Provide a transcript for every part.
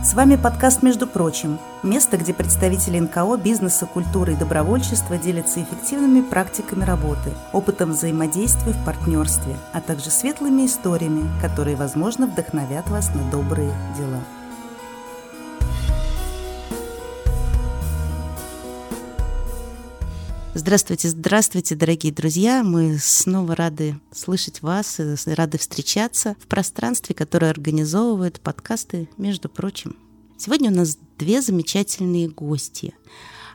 С вами подкаст «Между прочим» – место, где представители НКО, бизнеса, культуры и добровольчества делятся эффективными практиками работы, опытом взаимодействия в партнерстве, а также светлыми историями, которые, возможно, вдохновят вас на добрые дела. Здравствуйте, здравствуйте, дорогие друзья. Мы снова рады слышать вас и рады встречаться в пространстве, которое организовывает подкасты, между прочим. Сегодня у нас две замечательные гости.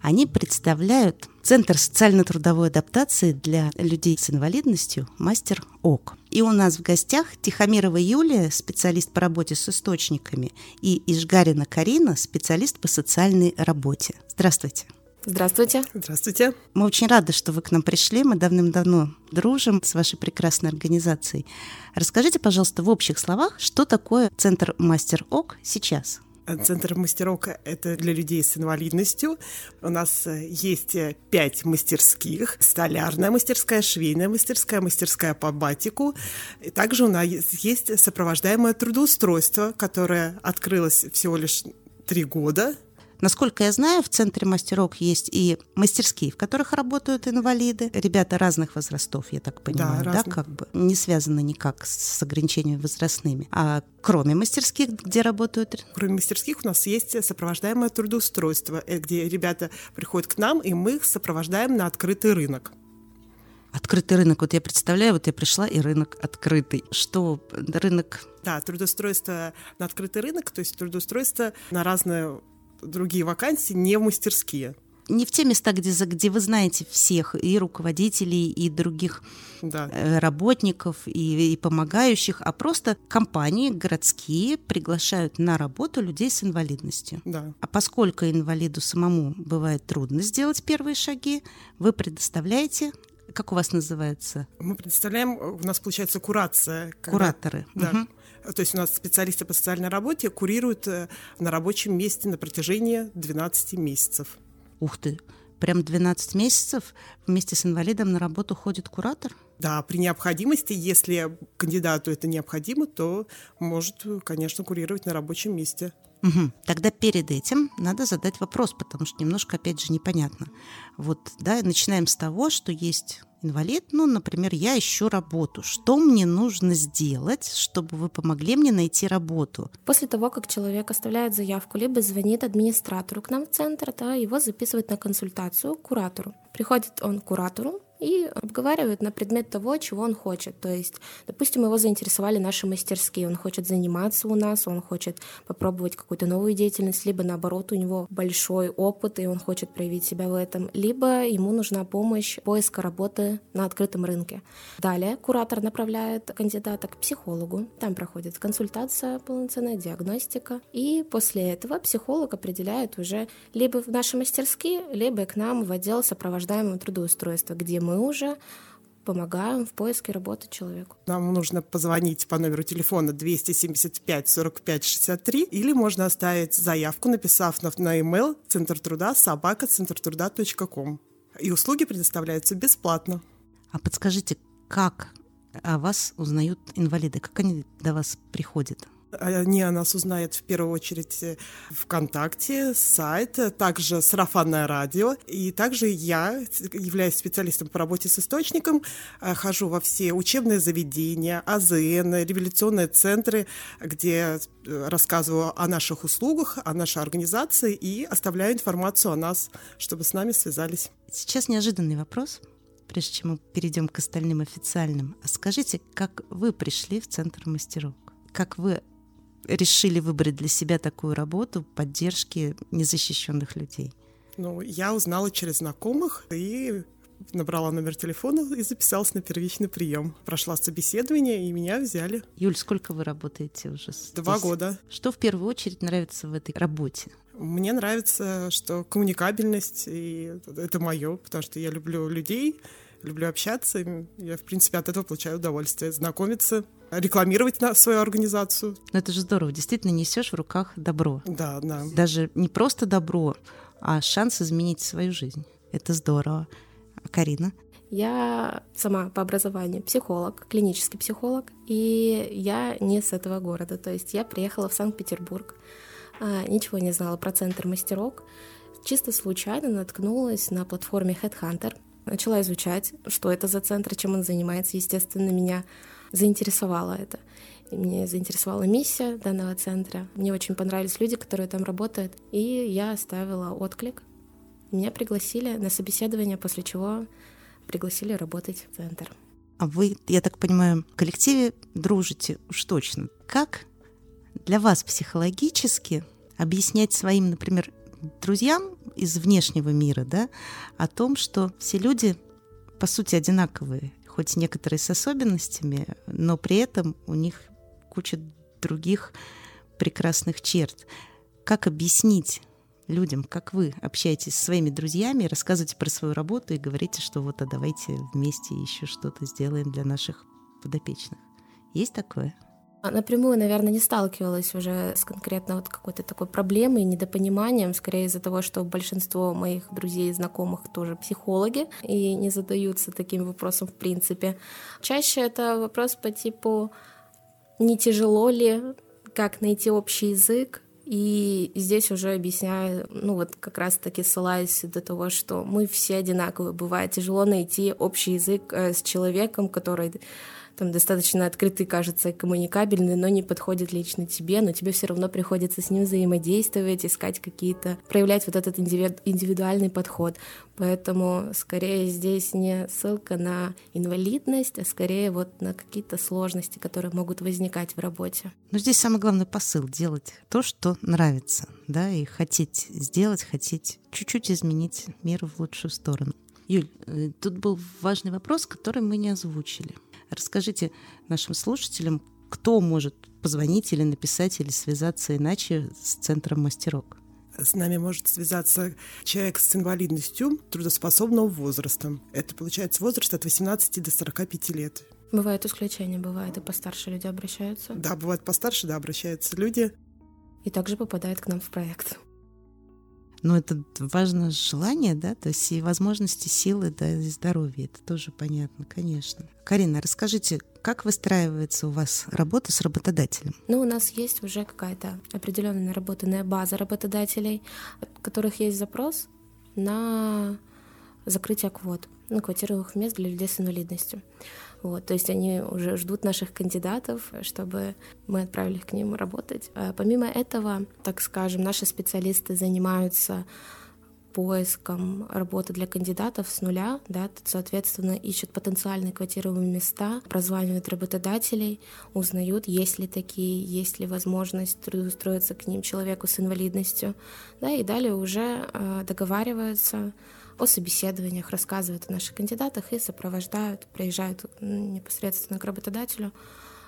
Они представляют Центр социально-трудовой адаптации для людей с инвалидностью «Мастер ОК». И у нас в гостях Тихомирова Юлия, специалист по работе с источниками, и Ижгарина Карина, специалист по социальной работе. Здравствуйте. Здравствуйте. Здравствуйте. Мы очень рады, что вы к нам пришли. Мы давным-давно дружим с вашей прекрасной организацией. Расскажите, пожалуйста, в общих словах, что такое Центр Мастер ОК сейчас? Центр мастерок – это для людей с инвалидностью. У нас э, есть э, пять мастерских. Столярная мастерская, швейная мастерская, мастерская по батику. И также у нас есть сопровождаемое трудоустройство, которое открылось всего лишь три года – Насколько я знаю, в центре мастерок есть и мастерские, в которых работают инвалиды, ребята разных возрастов, я так понимаю, да, да как бы не связано никак с ограничениями возрастными. А кроме мастерских, где работают? Кроме мастерских у нас есть сопровождаемое трудоустройство, э, где ребята приходят к нам, и мы их сопровождаем на открытый рынок. Открытый рынок. Вот я представляю, вот я пришла, и рынок открытый. Что рынок да, трудоустройство на открытый рынок, то есть трудоустройство на разные другие вакансии не в мастерские. Не в те места, где, где вы знаете всех, и руководителей, и других да. Э, работников, и, и помогающих, а просто компании городские приглашают на работу людей с инвалидностью. Да. А поскольку инвалиду самому бывает трудно сделать первые шаги, вы предоставляете как у вас называется? Мы предоставляем, у нас получается курация. Когда, Кураторы. Да. Угу. То есть у нас специалисты по социальной работе курируют э, на рабочем месте на протяжении 12 месяцев. Ух ты! Прям 12 месяцев вместе с инвалидом на работу ходит куратор? Да, при необходимости, если кандидату это необходимо, то может, конечно, курировать на рабочем месте. Угу. Тогда перед этим надо задать вопрос, потому что немножко, опять же, непонятно. Вот, да, начинаем с того, что есть инвалид, ну, например, я ищу работу. Что мне нужно сделать, чтобы вы помогли мне найти работу? После того, как человек оставляет заявку, либо звонит администратору к нам в центр, да, его записывают на консультацию к куратору. Приходит он к куратору, и обговаривают на предмет того, чего он хочет. То есть, допустим, его заинтересовали наши мастерские, он хочет заниматься у нас, он хочет попробовать какую-то новую деятельность, либо наоборот, у него большой опыт, и он хочет проявить себя в этом, либо ему нужна помощь поиска работы на открытом рынке. Далее куратор направляет кандидата к психологу, там проходит консультация, полноценная диагностика, и после этого психолог определяет уже либо в наши мастерские, либо к нам в отдел сопровождаемого трудоустройства, где мы мы уже помогаем в поиске работы человеку. Нам нужно позвонить по номеру телефона 275 45 63 или можно оставить заявку, написав на, на email центр труда собака центртруда.ком. И услуги предоставляются бесплатно. А подскажите, как о вас узнают инвалиды? Как они до вас приходят? Они о нас узнают в первую очередь э, ВКонтакте, сайт, также сарафанное радио. И также я являюсь специалистом по работе с источником, э, хожу во все учебные заведения, АЗН, революционные центры, где э, рассказываю о наших услугах, о нашей организации и оставляю информацию о нас, чтобы с нами связались. Сейчас неожиданный вопрос прежде чем мы перейдем к остальным официальным. А скажите, как вы пришли в Центр мастеров? Как вы решили выбрать для себя такую работу поддержки незащищенных людей? Ну, я узнала через знакомых и набрала номер телефона и записалась на первичный прием. Прошла собеседование, и меня взяли. Юль, сколько вы работаете уже? Здесь? Два года. Что в первую очередь нравится в этой работе? Мне нравится, что коммуникабельность, и это мое, потому что я люблю людей, люблю общаться. Я, в принципе, от этого получаю удовольствие. Знакомиться, рекламировать на свою организацию. Но это же здорово. Действительно несешь в руках добро. Да, да. Даже не просто добро, а шанс изменить свою жизнь. Это здорово. А Карина? Я сама по образованию психолог, клинический психолог, и я не с этого города. То есть я приехала в Санкт-Петербург а, ничего не знала про центр мастерок. Чисто случайно наткнулась на платформе Headhunter. Начала изучать, что это за центр, чем он занимается. Естественно, меня заинтересовало это. И меня заинтересовала миссия данного центра. Мне очень понравились люди, которые там работают. И я оставила отклик. Меня пригласили на собеседование, после чего пригласили работать в центр. А вы, я так понимаю, в коллективе дружите уж точно. Как для вас психологически объяснять своим, например, друзьям из внешнего мира, да, о том, что все люди по сути одинаковые, хоть некоторые с особенностями, но при этом у них куча других прекрасных черт. Как объяснить людям, как вы общаетесь со своими друзьями, рассказываете про свою работу и говорите, что вот, а давайте вместе еще что-то сделаем для наших подопечных. Есть такое? А напрямую, наверное, не сталкивалась уже с конкретно вот какой-то такой проблемой, недопониманием, скорее из-за того, что большинство моих друзей и знакомых тоже психологи и не задаются таким вопросом в принципе. Чаще это вопрос по типу «не тяжело ли?», «как найти общий язык?», и здесь уже объясняю, ну вот как раз-таки ссылаюсь до того, что мы все одинаковые. Бывает тяжело найти общий язык э, с человеком, который там достаточно открытый, кажется, и коммуникабельный, но не подходит лично тебе, но тебе все равно приходится с ним взаимодействовать, искать какие-то, проявлять вот этот индивидуальный подход. Поэтому скорее здесь не ссылка на инвалидность, а скорее вот на какие-то сложности, которые могут возникать в работе. Но здесь самый главный посыл — делать то, что нравится, да, и хотеть сделать, хотеть чуть-чуть изменить мир в лучшую сторону. Юль, э, тут был важный вопрос, который мы не озвучили. Расскажите нашим слушателям, кто может позвонить или написать или связаться иначе с Центром мастерок? С нами может связаться человек с инвалидностью трудоспособного возраста. Это получается возраст от 18 до 45 лет. Бывают исключения, бывает и постарше люди обращаются. Да, бывает постарше, да, обращаются люди. И также попадает к нам в проект. Но это важно желание, да, то есть и возможности, силы, да, и здоровье. Это тоже понятно, конечно. Карина, расскажите, как выстраивается у вас работа с работодателем? Ну, у нас есть уже какая-то определенная наработанная база работодателей, от которых есть запрос на закрытие квот, ну, квотируемых мест для людей с инвалидностью. Вот, то есть они уже ждут наших кандидатов, чтобы мы отправили их к ним работать. А помимо этого, так скажем, наши специалисты занимаются поиском работы для кандидатов с нуля, да, соответственно, ищут потенциальные квотируемые места, прозванивают работодателей, узнают, есть ли такие, есть ли возможность трудоустроиться к ним человеку с инвалидностью, да, и далее уже э, договариваются о собеседованиях, рассказывают о наших кандидатах и сопровождают, приезжают непосредственно к работодателю,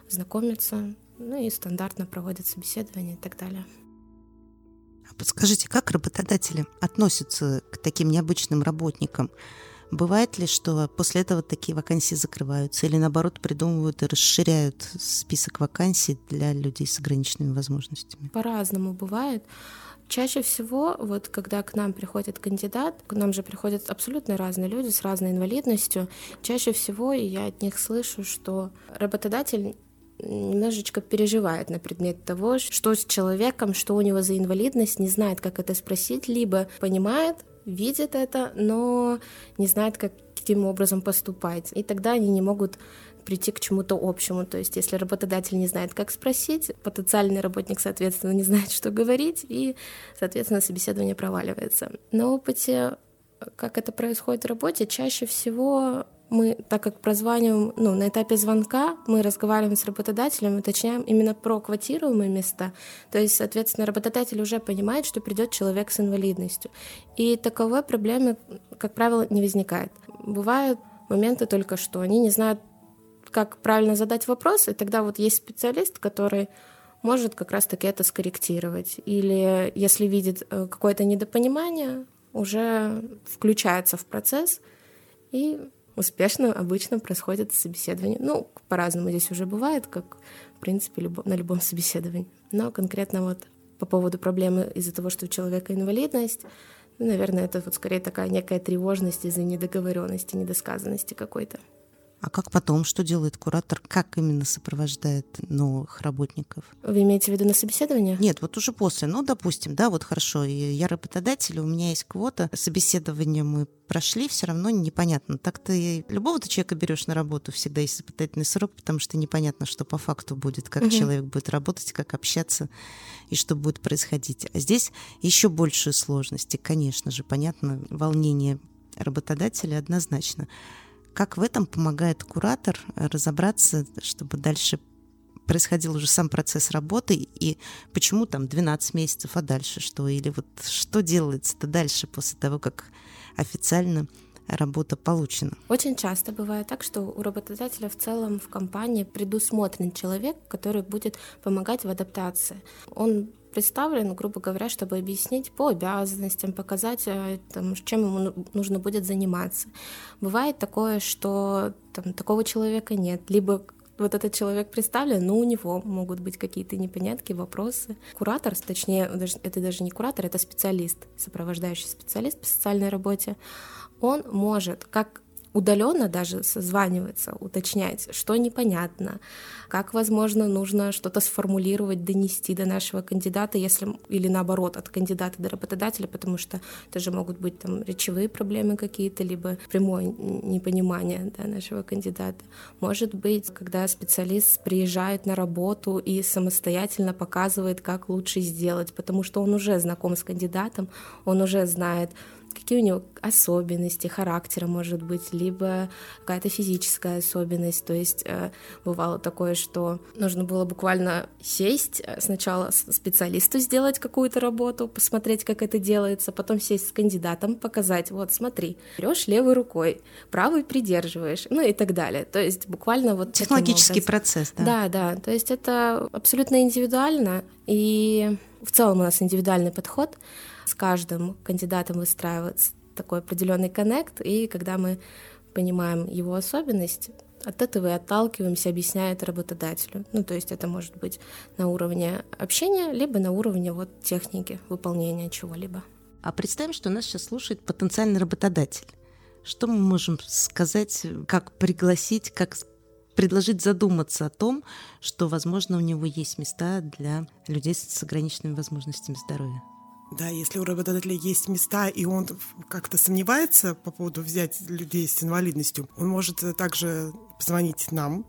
знакомятся, ну и стандартно проводят собеседование и так далее. А подскажите, как работодатели относятся к таким необычным работникам? Бывает ли, что после этого такие вакансии закрываются или наоборот придумывают и расширяют список вакансий для людей с ограниченными возможностями? По-разному бывает. Чаще всего, вот когда к нам приходит кандидат, к нам же приходят абсолютно разные люди с разной инвалидностью, чаще всего я от них слышу, что работодатель немножечко переживает на предмет того, что с человеком, что у него за инвалидность, не знает, как это спросить, либо понимает, видит это, но не знает, как каким образом поступать. И тогда они не могут прийти к чему-то общему. То есть, если работодатель не знает, как спросить, потенциальный работник, соответственно, не знает, что говорить, и, соответственно, собеседование проваливается. На опыте, как это происходит в работе, чаще всего мы, так как прозваниваем, ну, на этапе звонка мы разговариваем с работодателем, уточняем именно про квотируемые места. То есть, соответственно, работодатель уже понимает, что придет человек с инвалидностью. И таковой проблемы, как правило, не возникает. Бывают моменты только что они не знают как правильно задать вопрос, и тогда вот есть специалист, который может как раз-таки это скорректировать. Или если видит э, какое-то недопонимание, уже включается в процесс и успешно обычно происходит собеседование. Ну, по-разному здесь уже бывает, как, в принципе, любо, на любом собеседовании. Но конкретно вот по поводу проблемы из-за того, что у человека инвалидность, ну, наверное, это вот скорее такая некая тревожность из-за недоговоренности, недосказанности какой-то. А как потом, что делает куратор? Как именно сопровождает новых работников? Вы имеете в виду на собеседование? Нет, вот уже после. Ну, допустим, да, вот хорошо, я работодатель, у меня есть квота, собеседование мы прошли, все равно непонятно. Так ты любого-то человека берешь на работу, всегда есть испытательный срок, потому что непонятно, что по факту будет, как угу. человек будет работать, как общаться и что будет происходить. А здесь еще большие сложности, конечно же, понятно, волнение работодателя однозначно. Как в этом помогает куратор разобраться, чтобы дальше происходил уже сам процесс работы, и почему там 12 месяцев, а дальше что? Или вот что делается-то дальше после того, как официально работа получена. Очень часто бывает так, что у работодателя в целом в компании предусмотрен человек, который будет помогать в адаптации. Он представлен, грубо говоря, чтобы объяснить по обязанностям, показать, э, там, чем ему ну, нужно будет заниматься. Бывает такое, что там, такого человека нет, либо вот этот человек представлен, но у него могут быть какие-то непонятки, вопросы. Куратор, точнее, это даже не куратор, это специалист, сопровождающий специалист по социальной работе, он может как удаленно даже созваниваться, уточнять, что непонятно, как, возможно, нужно что-то сформулировать, донести до нашего кандидата, если или наоборот от кандидата до работодателя, потому что это же могут быть там речевые проблемы какие-то, либо прямое непонимание да, нашего кандидата. Может быть, когда специалист приезжает на работу и самостоятельно показывает, как лучше сделать, потому что он уже знаком с кандидатом, он уже знает, какие у него особенности характера, может быть, либо какая-то физическая особенность. То есть э, бывало такое, что нужно было буквально сесть, э, сначала специалисту сделать какую-то работу, посмотреть, как это делается, потом сесть с кандидатом, показать, вот смотри, берешь левой рукой, правой придерживаешь, ну и так далее. То есть буквально вот технологический процесс, да? Да, да. То есть это абсолютно индивидуально и в целом у нас индивидуальный подход с каждым кандидатом выстраивается такой определенный коннект, и когда мы понимаем его особенность, от этого и отталкиваемся, объясняя это работодателю. Ну, то есть это может быть на уровне общения, либо на уровне вот техники выполнения чего-либо. А представим, что нас сейчас слушает потенциальный работодатель. Что мы можем сказать, как пригласить, как предложить задуматься о том, что, возможно, у него есть места для людей с ограниченными возможностями здоровья? Да, если у работодателя есть места, и он как-то сомневается по поводу взять людей с инвалидностью, он может также позвонить нам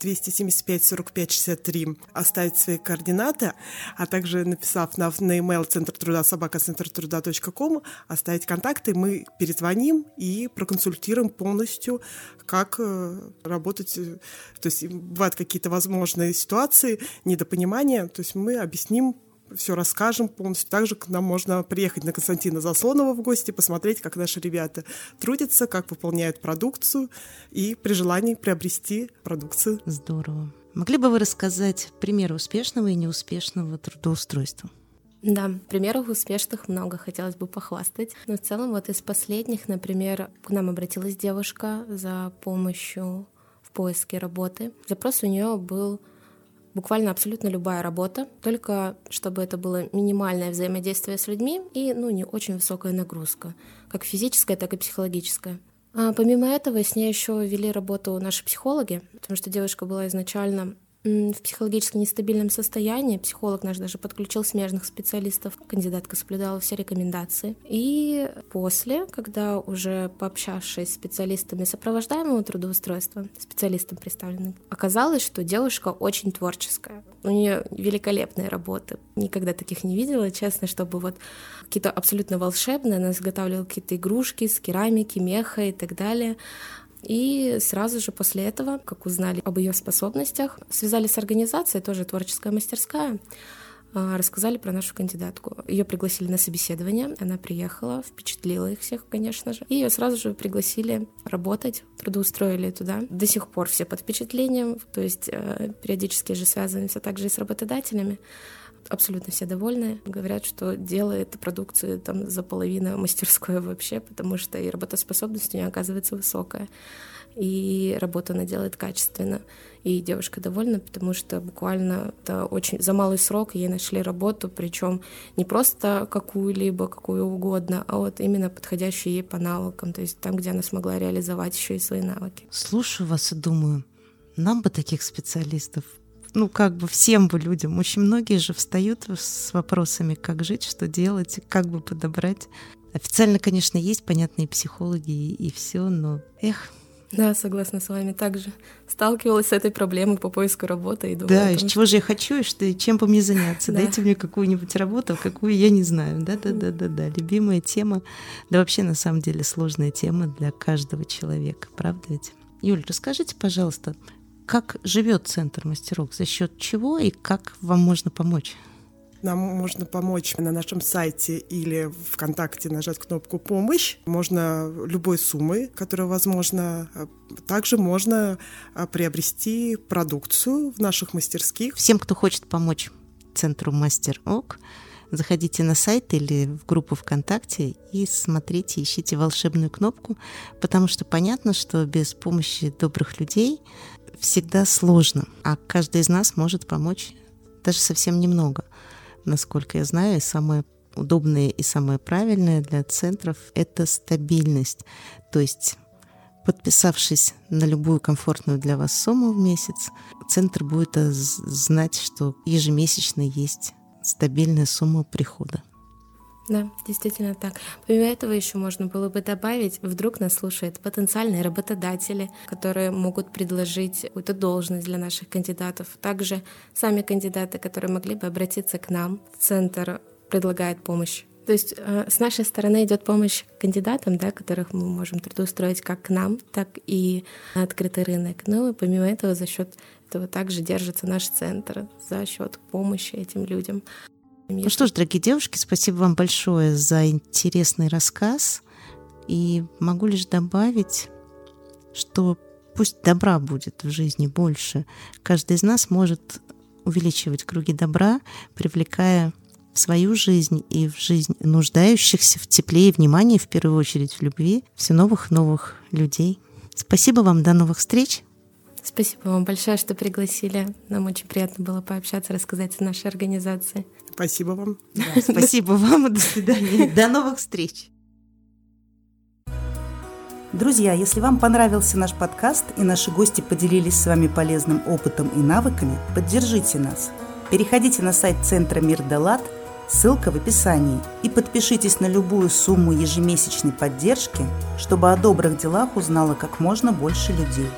275 45 63, оставить свои координаты, а также написав на, на email центр труда собака центр труда.ком, оставить контакты, мы перезвоним и проконсультируем полностью, как э, работать. То есть бывают какие-то возможные ситуации, недопонимания, то есть мы объясним все расскажем полностью. Также к нам можно приехать на Константина Заслонова в гости, посмотреть, как наши ребята трудятся, как выполняют продукцию и при желании приобрести продукцию. Здорово. Могли бы вы рассказать примеры успешного и неуспешного трудоустройства? Да, примеров успешных много, хотелось бы похвастать. Но в целом вот из последних, например, к нам обратилась девушка за помощью в поиске работы. Запрос у нее был буквально абсолютно любая работа, только чтобы это было минимальное взаимодействие с людьми и ну, не очень высокая нагрузка, как физическая, так и психологическая. А помимо этого с ней еще вели работу наши психологи, потому что девушка была изначально в психологически нестабильном состоянии. Психолог наш даже подключил смежных специалистов. Кандидатка соблюдала все рекомендации. И после, когда уже пообщавшись с специалистами сопровождаемого трудоустройства, специалистом представленным, оказалось, что девушка очень творческая. У нее великолепные работы. Никогда таких не видела, честно, чтобы вот какие-то абсолютно волшебные. Она изготавливала какие-то игрушки с керамики, меха и так далее. И сразу же после этого, как узнали об ее способностях, связались с организацией, тоже творческая мастерская, а, рассказали про нашу кандидатку. Ее пригласили на собеседование, она приехала, впечатлила их всех, конечно же. И ее сразу же пригласили работать, трудоустроили туда. До сих пор все под впечатлением, то есть э, периодически же связываемся также и с работодателями абсолютно все довольны. Говорят, что делает продукцию там за половину мастерской вообще, потому что и работоспособность у нее оказывается высокая и работу она делает качественно. И девушка довольна, потому что буквально это очень за малый срок ей нашли работу, причем не просто какую-либо, какую угодно, а вот именно подходящую ей по навыкам, то есть там, где она смогла реализовать еще и свои навыки. Слушаю вас и думаю, нам бы таких специалистов ну, как бы всем бы людям. Очень многие же встают с вопросами, как жить, что делать, как бы подобрать. Официально, конечно, есть понятные психологи и, и все, но эх, да, согласна с вами. Также сталкивалась с этой проблемой по поиску работы и думаю. Да, из чего же я хочу, и что, чем бы мне заняться. Да. Дайте мне какую-нибудь работу, какую я не знаю. Да, да, да, да, да. Любимая тема. Да вообще на самом деле сложная тема для каждого человека, правда ведь? Юль, расскажите, пожалуйста, как живет Центр мастерок, за счет чего и как вам можно помочь? Нам можно помочь на нашем сайте или ВКонтакте нажать кнопку «Помощь». Можно любой суммы, которая возможно. Также можно а, приобрести продукцию в наших мастерских. Всем, кто хочет помочь Центру Мастер ОК, заходите на сайт или в группу ВКонтакте и смотрите, ищите волшебную кнопку, потому что понятно, что без помощи добрых людей всегда сложно, а каждый из нас может помочь даже совсем немного – насколько я знаю, самое удобное и самое правильное для центров — это стабильность. То есть подписавшись на любую комфортную для вас сумму в месяц, центр будет знать, что ежемесячно есть стабильная сумма прихода. Да, действительно так. Помимо этого еще можно было бы добавить, вдруг нас слушают потенциальные работодатели, которые могут предложить какую-то должность для наших кандидатов. Также сами кандидаты, которые могли бы обратиться к нам. Центр предлагает помощь то есть э, с нашей стороны идет помощь кандидатам, да, которых мы можем трудоустроить как к нам, так и на открытый рынок. Ну и помимо этого за счет этого также держится наш центр за счет помощи этим людям. Ну что ж, дорогие девушки, спасибо вам большое за интересный рассказ. И могу лишь добавить, что пусть добра будет в жизни больше. Каждый из нас может увеличивать круги добра, привлекая в свою жизнь и в жизнь нуждающихся в тепле и внимании, в первую очередь в любви, все новых новых людей. Спасибо вам, до новых встреч. Спасибо вам большое, что пригласили. Нам очень приятно было пообщаться, рассказать о нашей организации. Спасибо вам. Да, спасибо вам и до свидания. До новых встреч. Друзья, если вам понравился наш подкаст и наши гости поделились с вами полезным опытом и навыками, поддержите нас. Переходите на сайт Центра Мир Далат, ссылка в описании, и подпишитесь на любую сумму ежемесячной поддержки, чтобы о добрых делах узнало как можно больше людей.